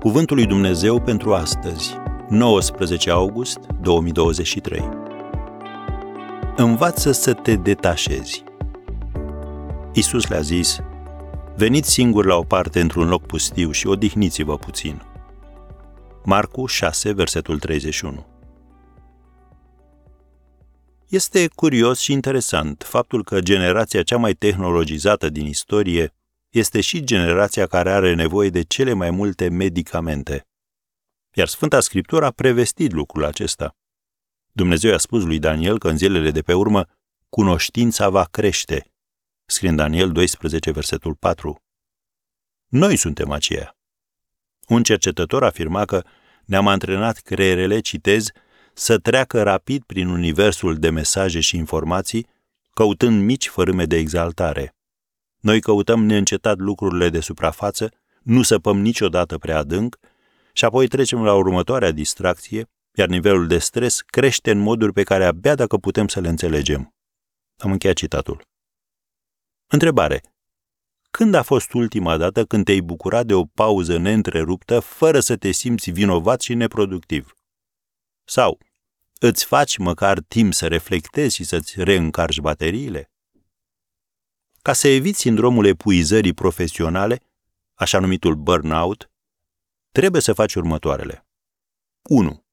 Cuvântul lui Dumnezeu pentru astăzi, 19 august 2023. Învață să te detașezi. Isus le-a zis, veniți singur la o parte într-un loc pustiu și odihniți-vă puțin. Marcu 6, versetul 31. Este curios și interesant faptul că generația cea mai tehnologizată din istorie este și generația care are nevoie de cele mai multe medicamente. Iar Sfânta Scriptură a prevestit lucrul acesta. Dumnezeu a spus lui Daniel că în zilele de pe urmă cunoștința va crește. Scrie în Daniel 12, versetul 4. Noi suntem aceia. Un cercetător afirma că ne-am antrenat creierele, citez, să treacă rapid prin universul de mesaje și informații, căutând mici fărâme de exaltare. Noi căutăm neîncetat lucrurile de suprafață, nu săpăm niciodată prea adânc și apoi trecem la următoarea distracție, iar nivelul de stres crește în moduri pe care abia dacă putem să le înțelegem. Am încheiat citatul. Întrebare. Când a fost ultima dată când te-ai bucurat de o pauză neîntreruptă fără să te simți vinovat și neproductiv? Sau îți faci măcar timp să reflectezi și să-ți reîncarci bateriile? Ca să eviți sindromul epuizării profesionale, așa numitul burnout, trebuie să faci următoarele. 1.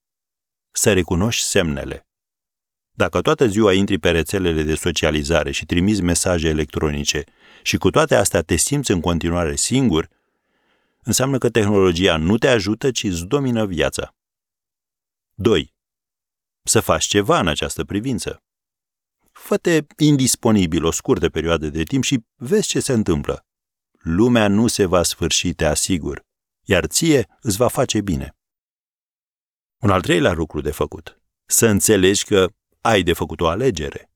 Să recunoști semnele. Dacă toată ziua intri pe rețelele de socializare și trimiți mesaje electronice și cu toate astea te simți în continuare singur, înseamnă că tehnologia nu te ajută, ci îți domină viața. 2. Să faci ceva în această privință. Fă-te indisponibil o scurtă perioadă de timp și vezi ce se întâmplă. Lumea nu se va sfârși, te asigur, iar ție îți va face bine. Un al treilea lucru de făcut. Să înțelegi că ai de făcut o alegere.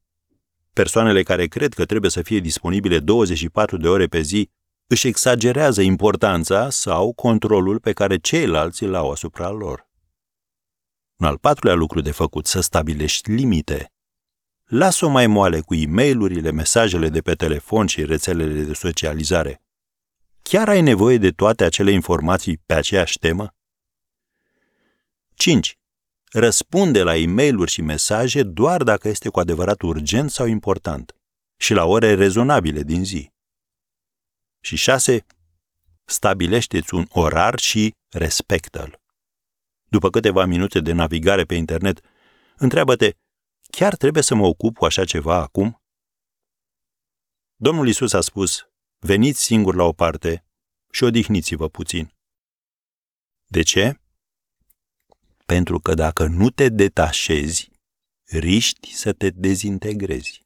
Persoanele care cred că trebuie să fie disponibile 24 de ore pe zi își exagerează importanța sau controlul pe care ceilalți îl au asupra lor. Un al patrulea lucru de făcut, să stabilești limite. Lasă-o mai moale cu e mail mesajele de pe telefon și rețelele de socializare. Chiar ai nevoie de toate acele informații pe aceeași temă? 5. Răspunde la e mail și mesaje doar dacă este cu adevărat urgent sau important și la ore rezonabile din zi. Și 6. Stabilește-ți un orar și respectă-l. După câteva minute de navigare pe internet, întreabă-te Chiar trebuie să mă ocup cu așa ceva acum? Domnul Isus a spus, veniți singur la o parte și odihniți-vă puțin. De ce? Pentru că dacă nu te detașezi, riști să te dezintegrezi.